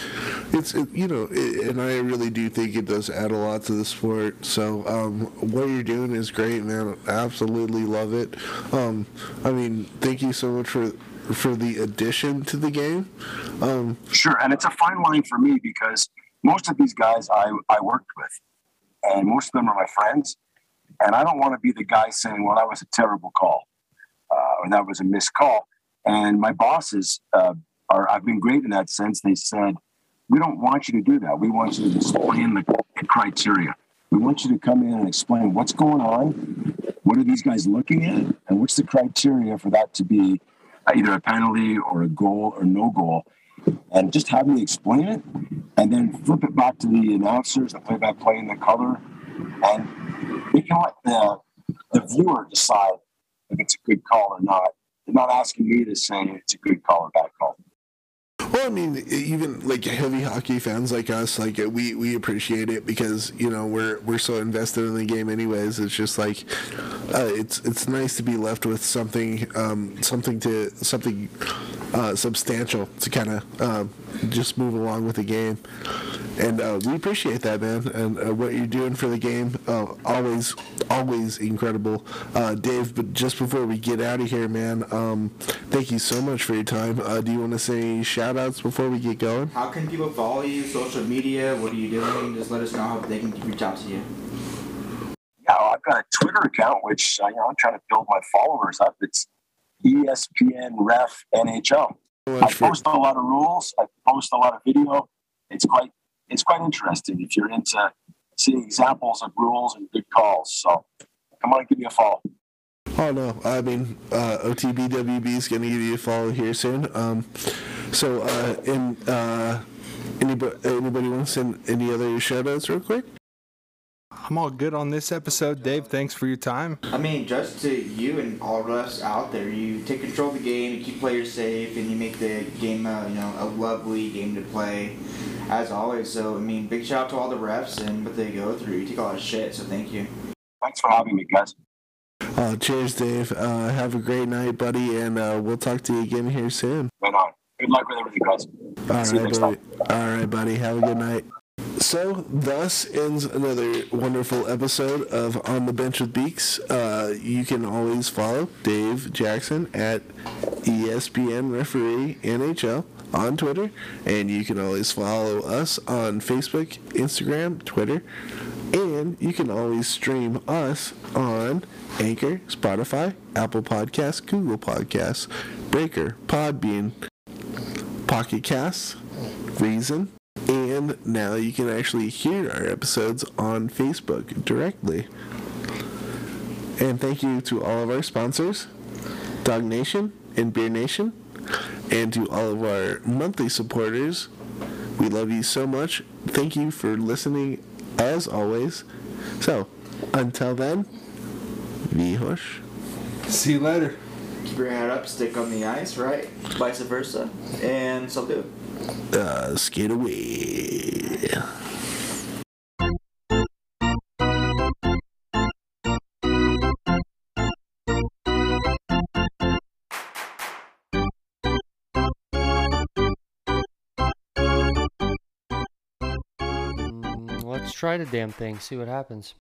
It's it, you know, it, and I really do think it does add a lot to the sport. So um, what you're doing is great, man. Absolutely love it. Um, I mean, thank you so much for for the addition to the game. Um, sure, and it's a fine line for me because most of these guys I, I worked with, and most of them are my friends, and I don't want to be the guy saying, "Well, that was a terrible call," uh, or "That was a missed call." And my bosses uh, are I've been great in that sense. They said, "We don't want you to do that. We want you to explain the, the criteria. We want you to come in and explain what's going on." What are these guys looking at? And what's the criteria for that to be either a penalty or a goal or no goal, and just have me explain it, and then flip it back to the announcers, the play-by-play, and the color, and we can let the the viewer decide if it's a good call or not. They're not asking me to say it's a good call or bad call. Well, I mean, even like heavy hockey fans like us, like we we appreciate it because you know we're we're so invested in the game. Anyways, it's just like uh, it's it's nice to be left with something um, something to something uh, substantial to kind of uh, just move along with the game. And uh, we appreciate that, man. And uh, what you're doing for the game, uh, always, always incredible, Dave. But just before we get out of here, man, um, thank you so much for your time. Do you want to say shout outs before we get going? How can people follow you? Social media? What are you doing? Just let us know how they can reach out to you. Yeah, I've got a Twitter account, which uh, you know I'm trying to build my followers up. It's ESPN Ref NHL. I post a lot of rules. I post a lot of video. It's quite it's quite interesting if you're into seeing examples of rules and good calls. So come on, give me a follow. Oh no, I mean uh, OTBWB is going to give you a follow here soon. Um, so, uh, in uh, anybody anybody want to send any other shout outs real quick? I'm all good on this episode. Dave, thanks for your time. I mean, just to you and all of us out there, you take control of the game, you keep players safe, and you make the game, uh, you know, a lovely game to play, as always. So, I mean, big shout out to all the refs and what they go through. You take a lot of shit, so thank you. Thanks for having me, guys. Uh, cheers, Dave. Uh, have a great night, buddy, and uh, we'll talk to you again here soon. Right on. Good luck with everything, guys. All right, buddy. All right, buddy. Have a good night. So, thus ends another wonderful episode of On the Bench with Beaks. Uh, you can always follow Dave Jackson at ESPN Referee NHL on Twitter, and you can always follow us on Facebook, Instagram, Twitter, and you can always stream us on Anchor, Spotify, Apple Podcasts, Google Podcasts, Breaker, Podbean, Pocket Casts, Reason, and now you can actually hear our episodes on Facebook directly. And thank you to all of our sponsors, Dog Nation and Beer Nation, and to all of our monthly supporters. We love you so much. Thank you for listening as always. So, until then, vi hörs. See you later. Keep your head up, stick on the ice, right? Vice versa. And so do. Uh, skate away. Try the damn thing, see what happens.